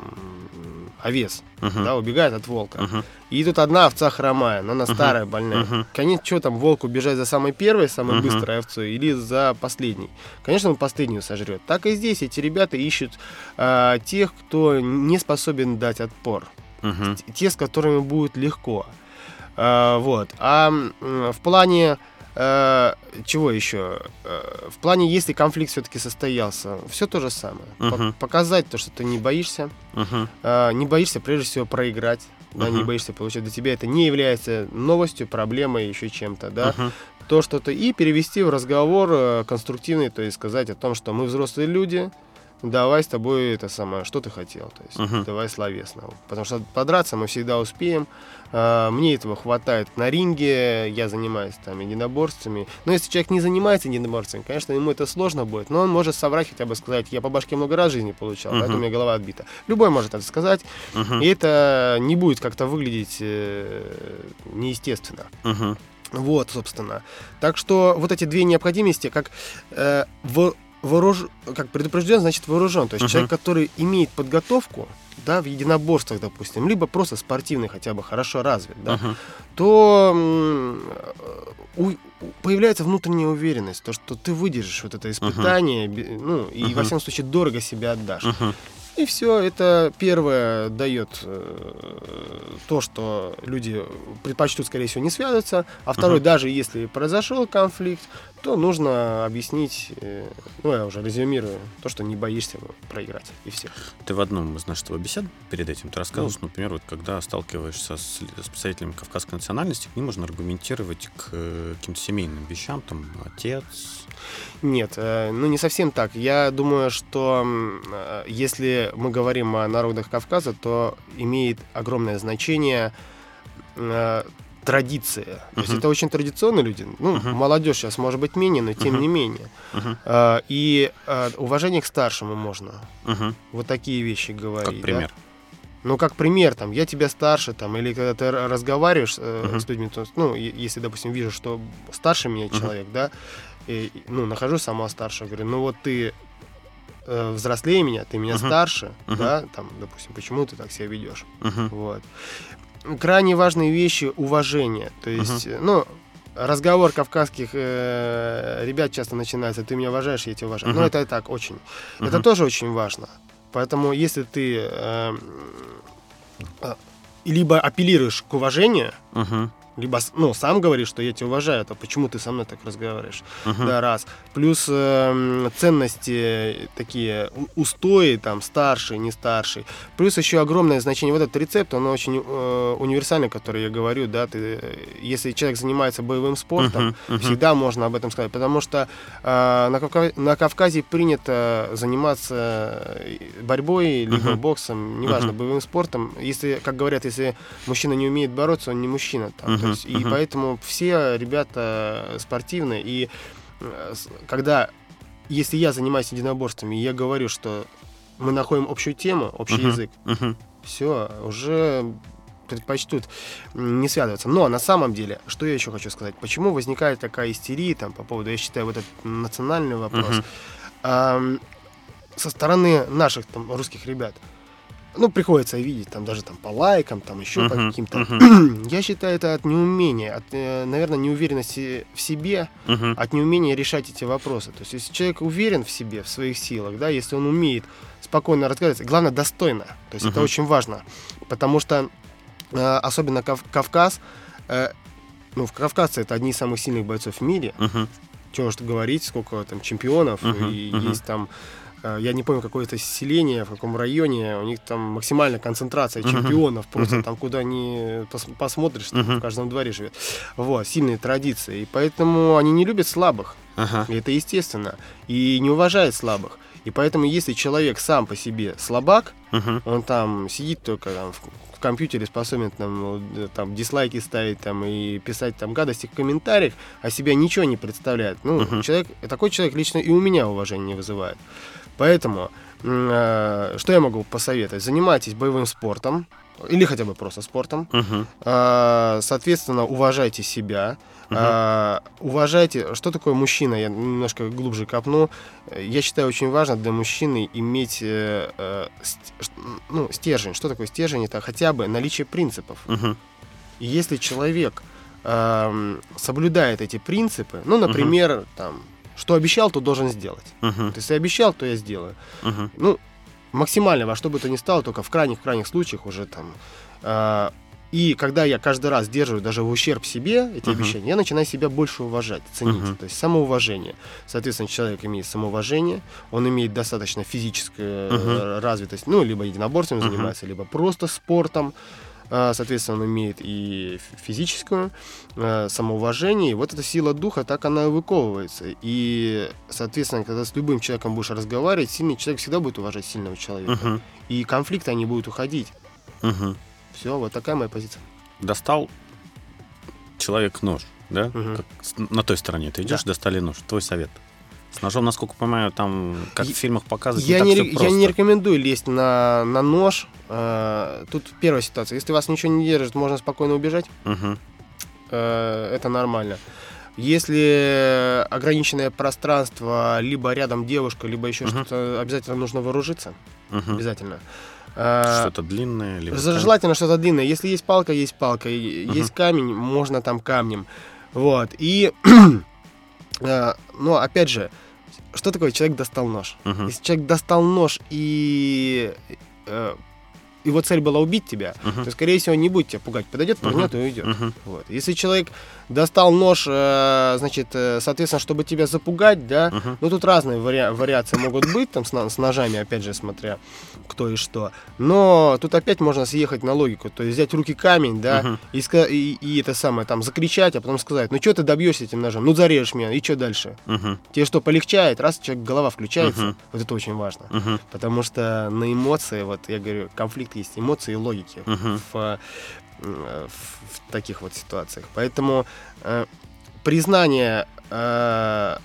овец, Мгм. да, убегает от волка. Мгм. И тут одна овца хромая, но она Мгм. старая, больная. Мгм. Конечно, что там, волку бежать за самой первой, самой Мгм. быстрой овцой или за последней? Конечно, он последнюю сожрет. Так и здесь эти ребята ищут а, тех, кто не способен дать отпор. Т- Те, с которыми будет легко. А, вот. А в плане э, чего еще? Э, в плане, если конфликт все-таки состоялся, все то же самое. Мгм. показать то, что ты не боишься, а, не боишься прежде всего проиграть, да, не боишься получать для тебя это не является новостью, проблемой, еще чем-то, да, Мгм. то что-то и перевести в разговор э, конструктивный, то есть сказать о том, что мы взрослые люди, давай с тобой это самое, что ты хотел, то есть Мгм. давай словесно, потому что подраться мы всегда успеем, мне этого хватает на ринге, я занимаюсь там единоборствами, но если человек не занимается единоборствами, конечно, ему это сложно будет, но он может соврать хотя бы сказать, я по башке много раз в жизни получал, Мгм. поэтому у меня голова отбита. Любой может это сказать, Мгм. и это не будет как-то выглядеть э, неестественно. Мгм. Вот, собственно. Так что вот эти две необходимости, как э, во- вооруж... как предупрежден, значит вооружен. То есть Мгм. человек, который имеет подготовку, да, в единоборствах, допустим, либо просто спортивный хотя бы хорошо развит, да, Мгм. то м, у- появляется внутренняя уверенность, то, что ты выдержишь вот это испытание, бе- ну, и Мгм. во всяком случае дорого себя отдашь. Мгм. И все, это первое дает э, то, что люди предпочтут, скорее всего, не связываться. А второй, Мгм. даже если произошел конфликт, то нужно объяснить, э, ну, я уже резюмирую, то, что не боишься проиграть. И все. Ты в одном из наших бесед перед этим ты рассказывал, что, например, вот когда сталкиваешься с, с представителями кавказской национальности, к ним можно аргументировать к э, каким-то семейным вещам, там, отец. Нет, э, ну не совсем так. Я думаю, что если мы говорим о народах Кавказа, то имеет огромное значение традиция. То есть это очень традиционные люди. Ну, Мгм. молодежь сейчас может быть менее, но тем Мгм. не менее. Мгм, Э, И э, уважение к старшему можно. мгм. Вот такие вещи говорить. Как да. пример. Ну, как пример, там, я тебя старше, там, или когда ты разговариваешь э, Мгм. с людьми, то, ну, если, допустим, вижу, что старше меня Мгм. человек, да, и, ну, нахожу сама старше, говорю, ну, вот ты э, взрослее меня, ты меня Мгм. старше, Мгм. да, там, допустим, почему ты так себя ведешь, Мгм, вот. Крайне важные вещи уважение, то есть, э, ну, разговор кавказских э, ребят часто начинается, ты меня уважаешь, я тебя уважаю. Ну, Мгм. это так, очень. Это мгм. тоже очень важно. Поэтому если ты э, э, либо апеллируешь к уважению, Мгм, либо ну, сам говоришь, что я тебя уважаю, то почему ты со мной так разговариваешь? мгм. Да, раз. Плюс э, ценности такие, устои, там, старший, не старший. Плюс еще огромное значение. Вот этот рецепт, он очень э, универсальный, который я говорю, да, ты, э, если человек занимается боевым спортом, Мгм, мгм. всегда можно об этом сказать, потому что э, на, Кавка- на Кавказе принято заниматься э, борьбой, либо Мгм. боксом, неважно, Мгм. боевым спортом. Если, как говорят, если мужчина не умеет бороться, он не мужчина. Там, то Мгм, есть, и мгм. поэтому все ребята спортивные, и э, когда, если я занимаюсь единоборствами, и я говорю, что мы находим общую тему, общий Мгм. язык, Мгм, все, уже предпочтут не связываться. Но на самом деле, что я еще хочу сказать, почему возникает такая истерия там по поводу, я считаю, вот этот национальный вопрос, Мгм. ам, со стороны наших там русских ребят. Ну, приходится видеть там даже там по лайкам, там еще по Мгм, каким-то. мгм. <clears throat> Я считаю, это от неумения, от, э, наверное, неуверенности в себе, мгм. от неумения решать эти вопросы. То есть, если человек уверен в себе, в своих силах, да, если он умеет спокойно разговаривать, главное, достойно. То есть, это Мгм. очень важно. Потому что, э, особенно Кав- Кавказ, э, ну, в Кавказце это одни из самых сильных бойцов в мире. Мгм. Чего уж говорить, сколько там чемпионов, Мгм, и мгм. есть там я не помню, какое-то селение, в каком районе, у них там максимальная концентрация чемпионов, просто Мгм. там, куда ни пос- посмотришь, там Мгм. в каждом дворе живет. Вот, сильные традиции. И поэтому они не любят слабых. Ага. И это естественно. И не уважает слабых. И поэтому, если человек сам по себе слабак, Мгм. он там сидит только там, в, в компьютере, способен там, э, там дислайки ставить там, и писать там гадости в комментариях, а себя ничего не представляет. Ну, Мгм. человек, такой человек лично и у меня уважение не вызывает. Поэтому, э, что я могу посоветовать? Занимайтесь боевым спортом, или хотя бы просто спортом. Мгм. А, Соответственно, уважайте себя. Мгм. А, уважайте, что такое мужчина, я немножко глубже копну. Э, Я считаю, очень важно для мужчины иметь э, э, ну, стержень. Что такое стержень? Это хотя бы наличие принципов. Мгм. И если человек ам, соблюдает эти принципы, ну, например, там, что обещал, то должен сделать. Мгм. То есть, обещал, то я сделаю. Мгм. Ну, максимально во что бы то ни стало, только в крайних-крайних случаях уже там. а, и когда я каждый раз сдерживаю даже в ущерб себе эти Мгм. обещания, я начинаю себя больше уважать, ценить. Мгм. То есть самоуважение. Соответственно, человек имеет самоуважение, он имеет достаточно физическую Мгм. э, развитость, ну, либо единоборством Мгм. занимается, либо просто спортом. А, Соответственно, он имеет и фи- физическую э, самоуважение. И вот эта сила духа, так она и выковывается. И, соответственно, когда с любым человеком будешь разговаривать, сильный человек всегда будет уважать сильного человека. Мгм. И конфликты, они будут уходить. Мгм. Все, вот такая моя позиция. Достал человек нож, да? Мгм. Как на той стороне ты идешь, Да. достали нож. Твой совет. С ножом, насколько понимаю, там, как Я- в фильмах показывают, Я, не не, я не рекомендую лезть на, на нож. Э, Тут первая ситуация. Если вас ничего не держит, можно спокойно убежать. Мгм. Э, Это нормально. Если ограниченное пространство, либо рядом девушка, либо еще Мгм. что-то, обязательно нужно вооружиться. Мгм. Обязательно. Э, Что-то длинное. Либо Желательно что-то длинное. Если есть палка, есть палка. Мгм. Есть камень, можно там камнем. Вот. И, <clears throat> <clears throat> но опять же, что такое человек достал нож? Мгм. Если человек достал нож и э, его цель была убить тебя, Мгм. то, скорее всего, не будет тебя пугать. Подойдет, Мгм. пырнет и уйдет. Мгм. Вот. Если человек достал нож, э, значит, э, соответственно, чтобы тебя запугать, да, Мгм. ну тут разные вари- вариации могут быть, там с, с ножами, опять же, смотря кто и что. Но тут опять можно съехать на логику, то есть взять в руки камень, да, Мгм. и, и, и это самое, там, закричать, а потом сказать, ну что ты добьешься этим ножом, ну зарежешь меня, и что дальше? Мгм. Тебе что, полегчает, раз человек голова включается, Мгм. вот это очень важно. Мгм. Потому что на эмоции, вот я говорю, конфликт есть эмоции и логики Мгм. в, в- в таких вот ситуациях. Поэтому э, признание э,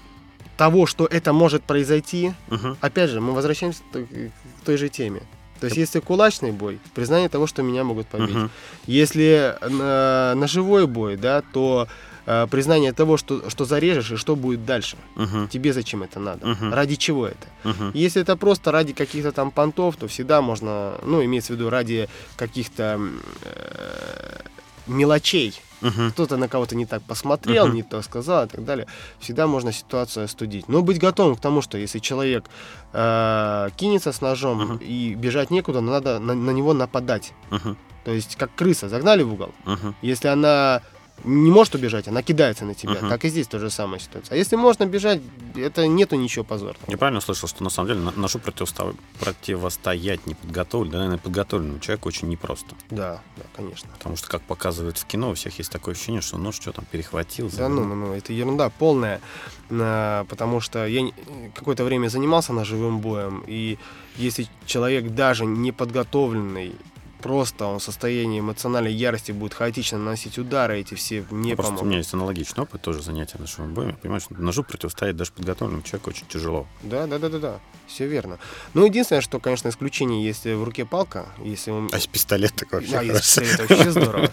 того, что это может произойти, Мгм. опять же, мы возвращаемся к той- же теме. То есть, если кулачный бой, признание того, что меня могут побить. Мгм. Если на, ножевой бой, да, то э, признание того, что, что зарежешь и что будет дальше. Мгм. Тебе зачем это надо? Мгм. Ради чего это? Мгм. Если это просто ради каких-то там понтов, то всегда можно, ну, имеется в виду ради каких-то э, мелочей. Мгм. Кто-то на кого-то не так посмотрел, Мгм. не то сказал и так далее. Всегда можно ситуацию остудить. Но быть готовым к тому, что если человек э, кинется с ножом Мгм. и бежать некуда, надо на, на него нападать. Мгм. То есть как крыса, загнали в угол. Мгм. Если она не может убежать, она кидается на тебя. Мгм. Так и здесь та же самая ситуация. А если можно бежать, это нету ничего позорного. Я правильно услышал, что на самом деле ножу противоста- противостоять неподготовленному, да, наверное, подготовленному человеку очень непросто. Да, да, конечно. Потому что, как показывают в кино, у всех есть такое ощущение, что нож что там перехватил. Да ну, ну, ну, это ерунда полная, А, потому что я какое-то время занимался ножевым боем, и если человек даже не подготовленный, просто он в состоянии эмоциональной ярости будет хаотично наносить удары, эти все не Ну, Просто у помогут. меня есть аналогичный опыт, тоже занятия ножевым боем. Я понимаю, что ножу противостоять даже подготовленному человеку очень тяжело. Да, да, да, да, да, все верно. Ну, единственное, что, конечно, исключение, если в руке палка, если он... А с пистолет такой вообще Да, если хорошо. это вообще <laughs> здорово.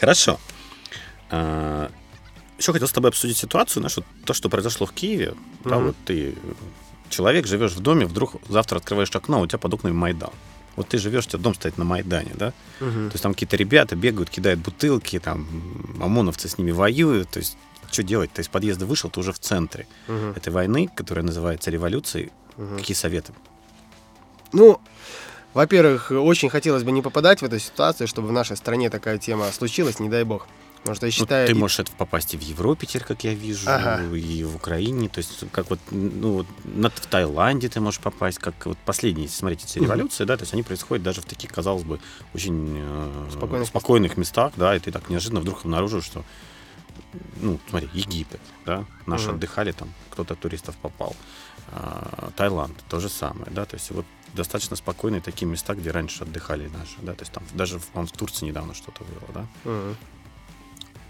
Хорошо. А, Еще хотел с тобой обсудить ситуацию, знаешь, вот то, что произошло в Киеве. Да, вот ты э, человек, живешь в доме, вдруг завтра открываешь окно, а у тебя под окнами Майдан. Вот ты живешь, у тебя дом стоит на Майдане, да? Мгм. То есть там какие-то ребята бегают, кидают бутылки, там ОМОНовцы с ними воюют. То есть что делать? Ты из подъезда вышел, ты уже в центре Мгм. этой войны, которая называется революцией. Мгм. Какие советы? Ну, во-первых, очень хотелось бы не попадать в эту ситуацию, чтобы в нашей стране такая тема случилась, не дай бог. Потому что я Ну, ты можешь это попасть и в Европе теперь, как я вижу, Ага. и в Украине. То есть, как вот, ну, в Таиланде ты можешь попасть, как вот последние, если смотреть эти Мгм. революции, да, то есть они происходят даже в таких, казалось бы, очень э, Спокойных спокойных местах, да, и ты так неожиданно вдруг обнаружил, что, ну, смотри, Египет, да, наши Мгм. отдыхали там, кто-то туристов попал. А, Таиланд, то же самое, да, то есть вот достаточно спокойные такие места, где раньше отдыхали наши, да, то есть там даже, по-моему, в Турции недавно что-то было, да. Мгм.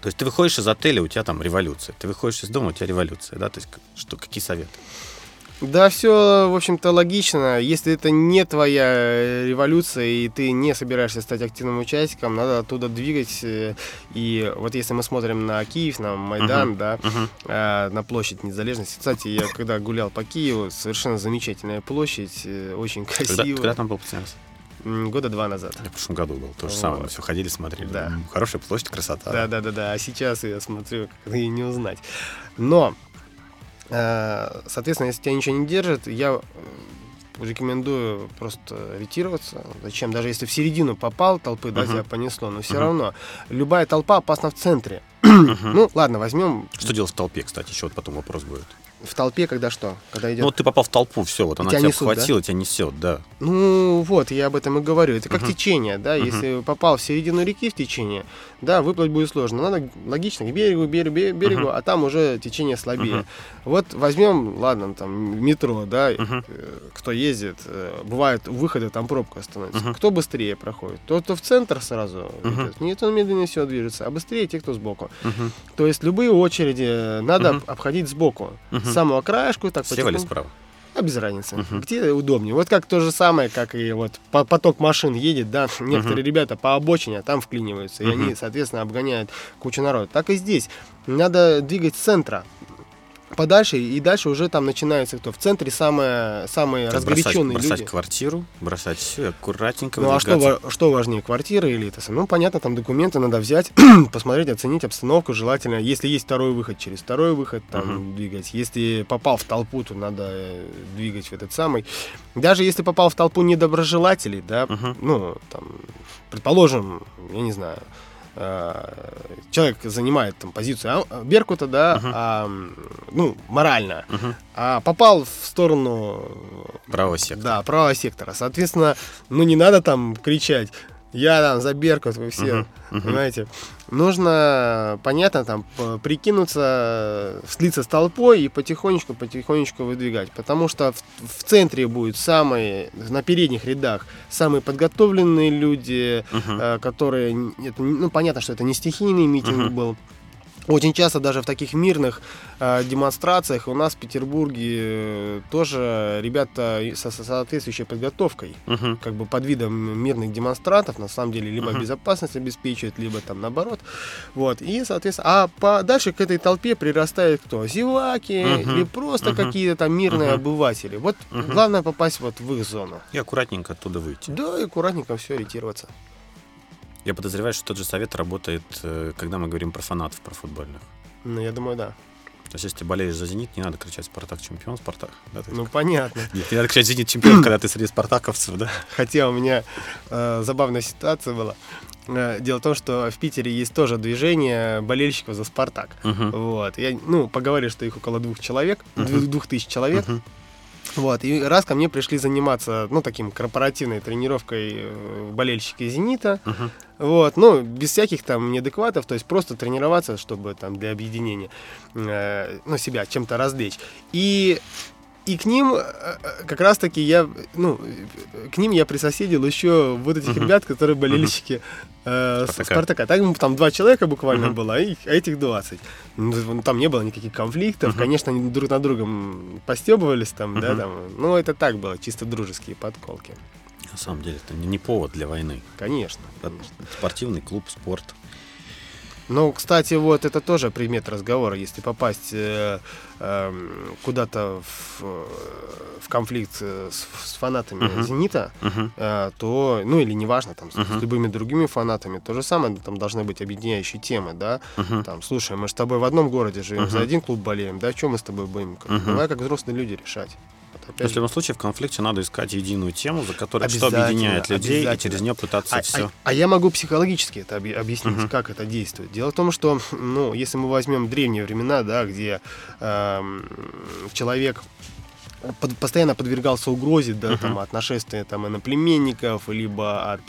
То есть ты выходишь из отеля, у тебя там революция. Ты выходишь из дома, у тебя революция, да? То есть что, какие советы? Да, все, в общем-то, логично. Если это не твоя э, революция, и ты не собираешься стать активным участником, надо оттуда двигать. э, И вот если мы смотрим на Киев, на Майдан, Мгм. да, а, на площадь незалежности. Кстати, я когда гулял по Киеву, совершенно замечательная площадь, э, очень Когда, красивая. когда там был последний раз? Года два назад. Я в прошлом году был. То же самое. Мы Вот. все ходили, смотрели. Да. Хорошая площадь, красота. Да, да, да, да. А сейчас я смотрю, как и не узнать. Но, э, соответственно, если тебя ничего не держит, я рекомендую просто ретироваться. Зачем? Даже если в середину попал толпы, да, тебя понесло, но все равно любая толпа опасна в центре. Ну, ладно, возьмем Что делать в толпе, кстати, еще вот потом вопрос будет. В толпе, когда что? Когда идет Ну, вот ты попал в толпу, все, вот она тебя тебя несут, да? обхватила, тебя несет, да. Ну вот, я об этом и говорю. Это как Мгм. течение, да. Мгм. Если попал в середину реки в течение, да, выплыть будет сложно. Надо логично к берегу, берегу, берегу, Мгм. а там уже течение слабее. Мгм. Вот возьмем, ладно, там метро, да, э, кто ездит, э, бывает у выхода там пробка становится. Мгм. Кто быстрее проходит? Тот, кто в центр сразу Мгм. идет. Нет, он медленнее всего движется, а быстрее те, кто сбоку. Мгм. То есть любые очереди надо Мгм. обходить сбоку. Мгм. Самого краешку, так Слева или справа? А без разницы. Мгм. Где удобнее. Вот как то же самое, как и вот по- поток машин едет, да, некоторые ребята по обочине, а там вклиниваются, и Мгм. они, соответственно, обгоняют кучу народа. Так и здесь. Надо двигать с центра. Подальше, и дальше уже там начинается кто? В центре самые, самые Как разгоряченные бросать, бросать люди. квартиру, бросать все аккуратненько Ну а что, что важнее, квартира или это? Ну, понятно, там документы надо взять, <clears throat> посмотреть, оценить обстановку, желательно. Если есть второй выход, через второй выход там двигать. Если попал в толпу, то надо э, двигать в этот самый. Даже если попал в толпу недоброжелателей, да, Мгм. ну, там, предположим, я не знаю, человек занимает там позицию а- Беркута, да, Мгм. а, ну, морально, Мгм. а попал в сторону Правого сектора. да, правого сектора. Соответственно, ну не надо там кричать, я там за Беркут, вы все, Мгм, мгм. понимаете. Нужно, понятно, там прикинуться, слиться с толпой и потихонечку, потихонечку выдвигать. Потому что в, в центре будут самые, на передних рядах, самые подготовленные люди, э, которые, это, ну понятно, что это не стихийный митинг Мгм. был. Очень часто даже в таких мирных э, демонстрациях у нас в Петербурге э, тоже ребята со, со соответствующей подготовкой, Мгм. как бы под видом мирных демонстрантов, на самом деле, либо Мгм. безопасность обеспечивают, либо там наоборот. Вот, и, соответственно, а по, дальше к этой толпе прирастает кто? Зеваки Мгм. или просто Мгм. какие-то там мирные Мгм. обыватели. Вот Мгм. главное попасть вот в их зону. И аккуратненько оттуда выйти. Да, и аккуратненько все ориентироваться. Я подозреваю, что тот же совет работает, э, когда мы говорим про фанатов, про футбольных. Ну, я думаю, да. То есть, если ты болеешь за «Зенит», не надо кричать «Спартак чемпион», «Спартак». Да, Ну, понятно. Нет, не надо кричать «Зенит чемпион», когда ты среди спартаковцев, да? Хотя у меня э, забавная ситуация была. Э, дело в том, что в Питере есть тоже движение болельщиков за Спартак. Мгм. Вот. Я, ну, поговорили, что их около двух человек, Мгм. двух, двух тысяч человек. Мгм. Вот. И раз ко мне пришли заниматься, ну, таким корпоративной тренировкой э, болельщики «Зенита». Мгм. Вот, ну, без всяких там неадекватов, то есть просто тренироваться, чтобы там для объединения, э, ну, себя чем-то развлечь. И, и к ним э, э, как раз-таки я, ну, к ним я присоседил еще вот этих ребят, которые болельщики э, Спартака. Спартака. Так, ну, там два человека буквально было, а а этих 20. Ну, там не было никаких конфликтов, конечно, они друг на другом постебывались там, да, там, ну, это так было, чисто дружеские подколки. На самом деле, это не повод для войны. Конечно. Спортивный клуб, спорт. Ну, кстати, вот это тоже предмет разговора. Если попасть э, эм, куда-то в, э, в конфликт э, с, с фанатами Мгм. «Зенита», Мгм. э, то, ну или неважно, там, с, Мгм. с любыми другими фанатами, то же самое, там должны быть объединяющие темы, да, Мгм. там, слушай, мы с тобой в одном городе живем, за Мгм. один клуб болеем, да, что мы с тобой будем, как- Мгм. давай как взрослые люди решать. То опять есть, в любом случае, в конфликте надо искать единую тему, за которой что объединяет людей, и через нее пытаться А, все. а- а я могу психологически это объ- объяснить, Мгм. как это действует. Дело в том, что, ну, если мы возьмем древние времена, да, где эм, человек под- постоянно подвергался угрозе, да, Мгм. там, от нашествия там, иноплеменников, либо от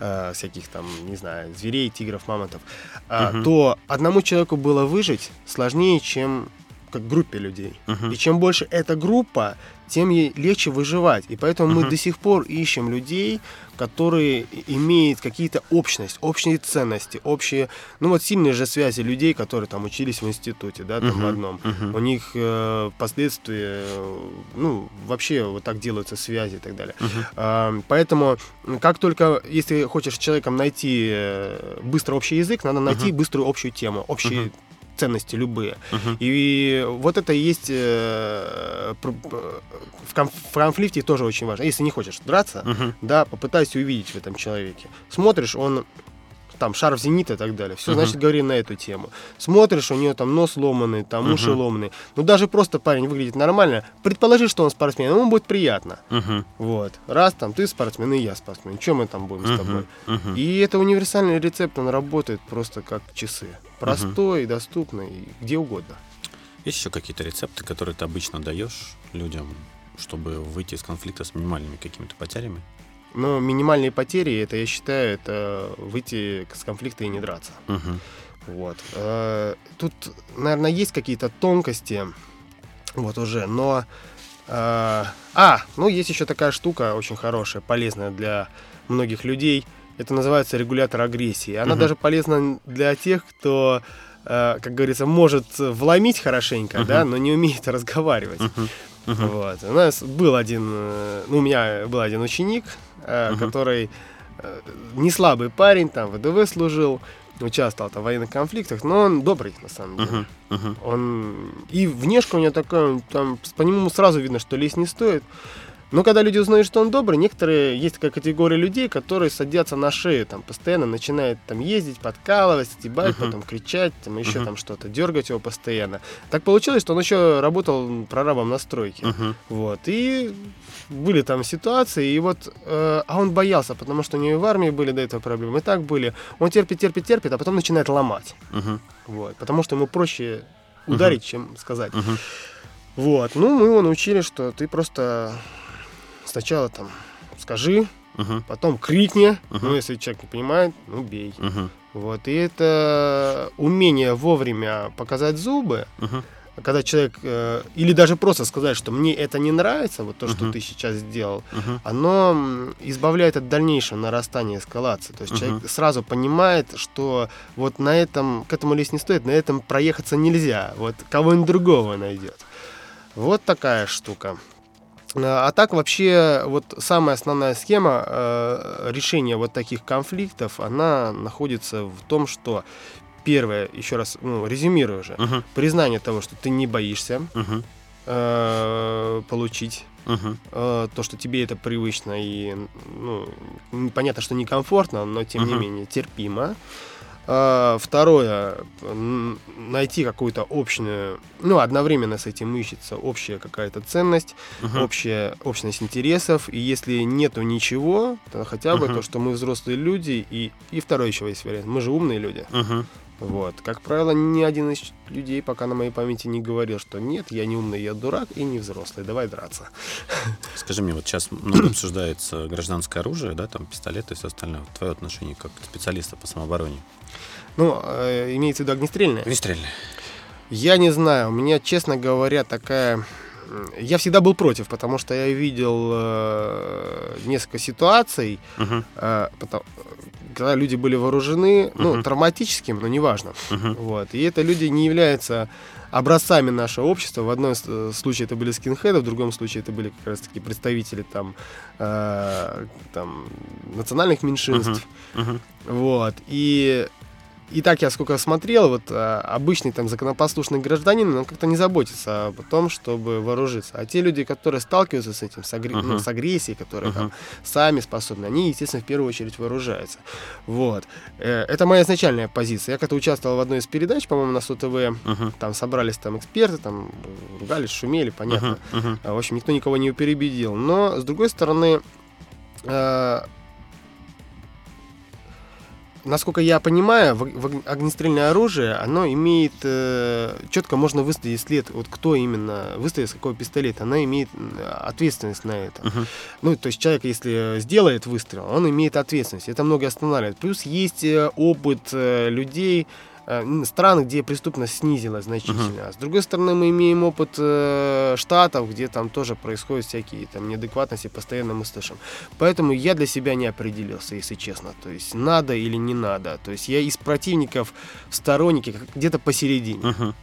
э, всяких там, не знаю, зверей, тигров, мамонтов, а, Мгм. то одному человеку было выжить сложнее, чем как группе людей. Мгм. И чем больше эта группа, тем ей легче выживать. И поэтому мы Мгм. до сих пор ищем людей, которые имеют какие-то общность, общие ценности, общие, ну вот сильные же связи людей, которые там учились в институте, да, там в Мгм. одном. Мгм. У них э, впоследствии, э, ну, вообще вот так делаются связи и так далее. Мгм. А, Поэтому, как только, если хочешь с человеком найти э, быстро общий язык, надо найти Мгм. быструю общую тему, общие Мгм. Ценности любые. Мгм. И вот это и есть э, в, конф- в конфликте тоже очень важно. Если не хочешь драться, Мгм. да, попытайся увидеть в этом человеке. Смотришь, он там шарф зенита и так далее. Все, Мгм. значит, говори на эту тему. Смотришь, у нее там нос ломанный, там уши Мгм. ломанные. Ну, даже просто парень выглядит нормально. Предположи, что он спортсмен, ему будет приятно. Мгм. Вот. Раз там ты спортсмен, и я спортсмен. Чем мы там будем с тобой? Мгм. И это универсальный рецепт, он работает просто как часы. Простой, доступный, где угодно. Есть еще какие-то рецепты, которые ты обычно даешь людям, чтобы выйти из конфликта с минимальными какими-то потерями? Но минимальные потери, это, я считаю, это выйти с конфликта и не драться. Мгм. Вот. Э, Тут, наверное, есть какие-то тонкости, вот уже, но... э, А, ну, есть еще такая штука очень хорошая, полезная для многих людей. Это называется регулятор агрессии. Она Мгм. даже полезна для тех, кто, э, как говорится, может вломить хорошенько, Мгм. да, но не умеет разговаривать. Мгм. Вот. У нас был один, э, ну, у меня был один ученик, э, Мгм. который э, не слабый парень, там, в ВДВ служил. участвовал там, в военных конфликтах, но он добрый, на самом деле. Мгм, мгм. Он и внешка у него такая, там по нему сразу видно, что лезть не стоит. Но когда люди узнают, что он добрый, некоторые есть такая категория людей, которые садятся на шею, там постоянно начинают там ездить, подкалывать, стебать, Мгм. потом кричать, там еще Мгм. там что-то, дергать его постоянно. Так получилось, что он еще работал прорабом на стройке. Мгм. Вот. И были там ситуации, и вот, э, а он боялся, потому что у него и в армии были до этого проблемы, и так были. Он терпит, терпит, терпит, а потом начинает ломать. Мгм. Вот. Потому что ему проще ударить, чем сказать. Мгм. Вот. Ну, мы его научили, что ты просто сначала там скажи, Мгм. потом крикни. Мгм. Ну, если человек не понимает, ну, бей. Мгм. Вот. И это умение вовремя показать зубы, Мгм. когда человек, э, или даже просто сказать, что мне это не нравится, вот то, что Мгм. ты сейчас сделал, Мгм. оно избавляет от дальнейшего нарастания эскалации. То есть Мгм. человек сразу понимает, что вот на этом, к этому лезть не стоит, на этом проехаться нельзя. Вот кого-нибудь другого найдет. Вот такая штука. А так вообще вот самая основная схема э, решения вот таких конфликтов, она находится в том, что первое, еще раз, ну, резюмирую уже, Мгм. признание того, что ты не боишься Мгм. э, получить Мгм. э, то, что тебе это привычно и, ну, понятно, что некомфортно, но тем не Мгм. менее терпимо. А, Второе, найти какую-то общую, ну, одновременно с этим ищется общая какая-то ценность, Мгм. общая общность интересов, и если нету ничего, то хотя бы Мгм. то, что мы взрослые люди, и, и второй еще есть вариант, мы же умные люди. Мгм. Вот. Как правило, ни один из людей пока на моей памяти не говорил, что нет, я не умный, я дурак и не взрослый, давай драться. Скажи мне, вот сейчас много обсуждается гражданское оружие, да, там пистолеты и все остальное. Твое отношение как специалиста по самообороне? Ну, э, имеется в виду огнестрельное? Огнестрельное. Я не знаю, у меня, честно говоря, такая... Я всегда был против, потому что я видел э, несколько ситуаций, Мгм. э, потом- когда люди были вооружены, ну, Мгм. травматическим, но неважно. Мгм. Вот. И это люди не являются образцами нашего общества. В одном э, случае это были скинхеды, в другом случае это были как раз-таки представители там, э, там национальных меньшинств. Мгм. Вот. И, и так я сколько смотрел, вот а, обычный там законопослушный гражданин, он как-то не заботится о том, чтобы вооружиться. А те люди, которые сталкиваются с этим, с, агре- ну, Мгм. с агрессией, которые там Мгм. сами способны, они, естественно, в первую очередь вооружаются. Вот. Э, Это моя изначальная позиция. Я как-то участвовал в одной из передач, по-моему, на СОТВ. Мгм. Там собрались там эксперты, там ругались, шумели, понятно. Мгм. А, В общем, никто никого не перебедил. Но, с другой стороны, э, насколько я понимаю, в- в ог- огнестрельное оружие, оно имеет... четко можно выставить след, вот кто именно выставит с какого пистолета. Она имеет ответственность на это. Мгм. Ну, то есть человек, если сделает выстрел, он имеет ответственность. Это много останавливает. Плюс есть э, опыт э, людей, э, стран, где преступность снизилась значительно. А с другой стороны, мы имеем опыт э, штатов, где там тоже происходят всякие там неадекватности, постоянно мы слышим. Поэтому я для себя не определился, если честно. То есть надо или не надо. То есть я из противников сторонники, где-то посередине. Мгм.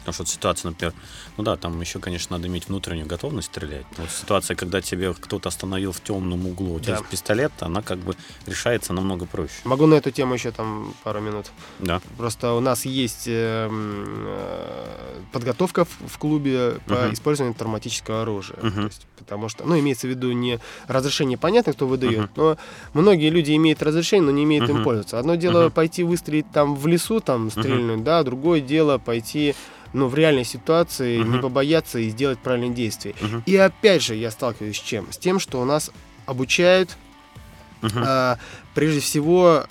Потому что вот ситуация, например, ну да, там еще, конечно, надо иметь внутреннюю готовность стрелять. Но вот ситуация, когда тебе кто-то остановил в темном углу, у тебя Да. пистолет, она как бы решается намного проще. Могу на эту тему еще там пару минут. Да. Просто у нас есть э, м, э, подготовка в, клубе по Мгм. использованию травматического оружия. То есть, потому что, ну, имеется в виду не разрешение, понятно, кто выдает, Мгм. но многие люди имеют разрешение, но не имеют им Мгм. пользоваться. Одно дело Мгм. пойти выстрелить там в лесу, там стрельнуть, да, другое дело пойти ну, в реальной ситуации не Мгм. побояться и сделать правильные действия. Мгм. И опять же я сталкиваюсь с чем? С тем, что у нас обучают Мгм. а, прежде всего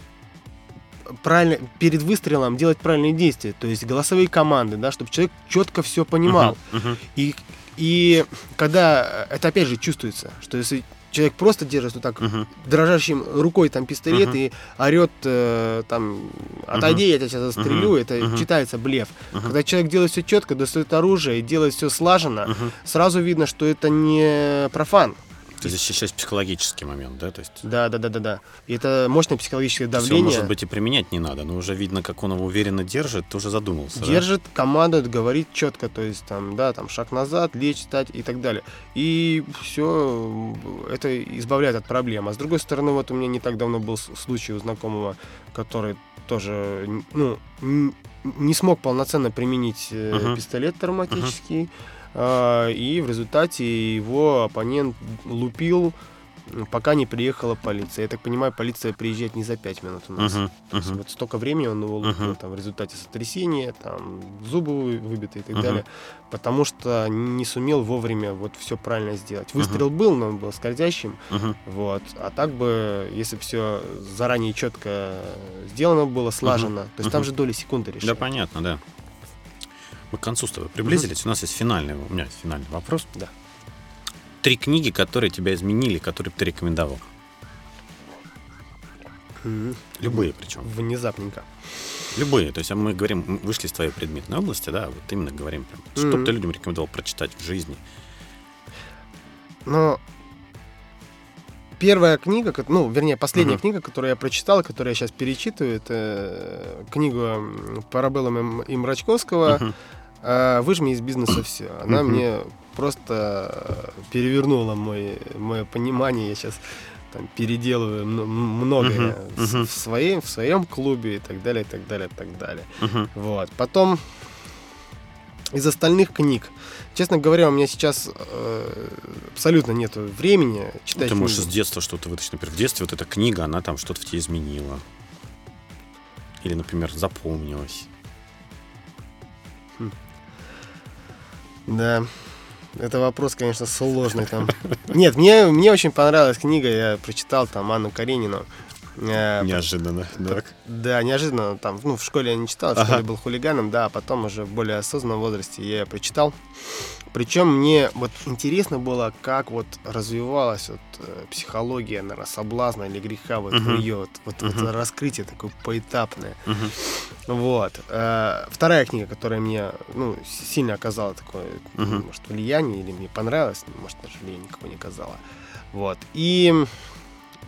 правильно перед выстрелом делать правильные действия, то есть голосовые команды, да, чтобы человек четко все понимал. Мгм. И, и когда это опять же чувствуется, что если человек просто держит вот так Мгм. дрожащим рукой там пистолет Мгм. и орет э, там отойди, я тебя сейчас застрелю, Мгм. это Мгм. читается блеф. Мгм. Когда человек делает все четко, достает оружие и делает все слаженно, Мгм. сразу видно, что это не профан. То есть здесь еще есть психологический момент, да? То есть... Да, да, да, да, да. И это мощное психологическое давление. может быть, и применять не надо, но уже видно, как он его уверенно держит, ты уже задумался. да? Держит, командует, говорит четко, то есть там, да, там шаг назад, лечь, встать и так далее. И все это избавляет от проблем. А с другой стороны, вот у меня не так давно был случай у знакомого, который тоже, ну, не смог полноценно применить Мгм. пистолет травматический, а, и в результате его оппонент лупил, пока не приехала полиция. Я так понимаю, полиция приезжает не за пять минут у нас. Есть мгм. вот столько времени он его лупил, Мгм. там, в результате сотрясения, там, зубы вы- выбиты и так Мгм. далее, потому что не сумел вовремя вот все правильно сделать. Выстрел был, но он был скользящим, Мгм. вот, а так бы, если все заранее четко сделано было, слажено, то есть там Мгм. же доли секунды Да, решают. понятно, да. Мы к концу с тобой приблизились. У нас есть финальный, у меня есть финальный вопрос. Да. Три книги, которые тебя изменили, которые бы ты рекомендовал. Мгм. Любые причем. Внезапненько. Любые. То есть а мы говорим, мы вышли из твоей предметной области, да, вот именно говорим прям, что бы Мгм. ты людям рекомендовал прочитать в жизни. Но первая книга, ну, вернее, последняя Мгм. книга, которую я прочитал, которую я сейчас перечитываю, это э, книгу м, Парабеллума и Мрачковского Мгм. А, Выжми из бизнеса все. Она мне просто э, перевернула мой, мое понимание. Я сейчас там переделываю мно- многое с- в, своем, в своем клубе и так далее, и так далее, и так далее. Вот. Потом из остальных книг, честно говоря, у меня сейчас э, абсолютно нет времени читать ты можешь с книги. детства что-то вытащить. Например, в детстве вот эта книга, она там что-то в тебе изменила. Или, например, запомнилась. Да. Это вопрос, конечно, сложный там. Нет, мне, мне очень понравилась книга, я прочитал там Анну Каренину. Э, Неожиданно. Так. Да, неожиданно там, ну, в школе я не читал, в Ага. школе был хулиганом, да, а потом уже в более осознанном возрасте я ее прочитал. Причем мне вот интересно было, как вот развивалась вот э, психология, наверное, соблазна или греха вот в Мгм. ее вот, вот, вот Мгм. раскрытие такое поэтапное. Мгм. Вот. Э, Вторая книга, которая мне ну, сильно оказала такое, Мгм. может, влияние, или мне понравилось, может, даже влияние никакого не оказала. Вот. И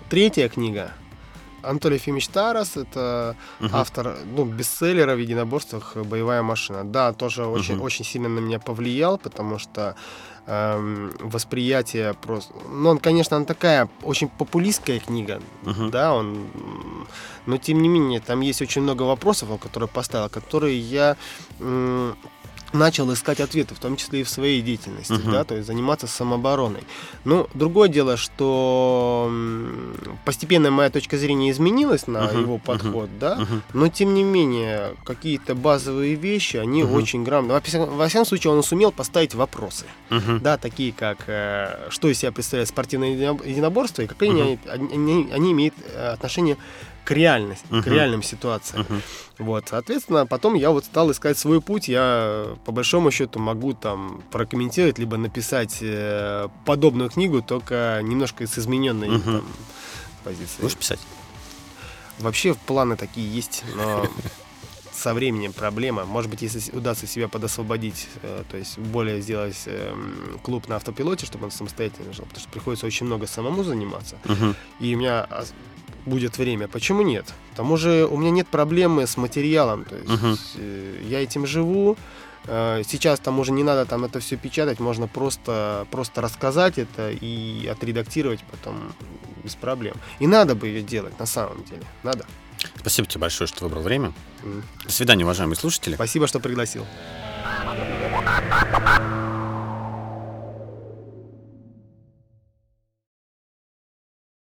третья книга Анатолий Ефимович Тарас, это Мгм. автор ну, бестселлера в единоборствах «Боевая машина». Да, тоже очень, Мгм. очень сильно на меня повлиял, потому что эм, восприятие просто... Ну, он, конечно, она такая очень популистская книга, Мгм. да, он... Но, тем не менее, там есть очень много вопросов, он, которые поставил, которые я м, начал искать ответы, в том числе и в своей деятельности, Мгм. да, то есть заниматься самообороной. Ну, другое дело, что постепенно моя точка зрения изменилась на Мгм, его подход, да, Мгм. но тем не менее какие-то базовые вещи, они Мгм. очень грамотно. Во всяком- Во всяком случае, он сумел поставить вопросы, Мгм. да, такие как э, что из себя представляет спортивное единоб- единоборство и какие Мгм. они, они, они имеют э, отношение к реальности, к Мгм. реальным ситуациям. Мгм. Вот, соответственно, потом я вот стал искать свой путь. Я, по большому счету, могу там прокомментировать, либо написать э, подобную книгу, только немножко с измененной Мгм. там, позицией. Будешь писать? Вообще планы такие есть, но со временем проблема. Может быть, если удастся себя подосвободить, э, то есть более сделать эм, клуб на автопилоте, чтобы он самостоятельно жил, потому что приходится очень много самому заниматься, Мгм. и у меня будет время. Почему нет? К тому же у меня нет проблемы с материалом, то есть э, я этим живу. Э, Сейчас там уже не надо там это все печатать, можно просто, просто рассказать это и отредактировать потом без проблем. И надо бы ее делать на самом деле. Надо. Спасибо тебе большое, что выбрал время. М. До свидания, уважаемые слушатели. Спасибо, что пригласил.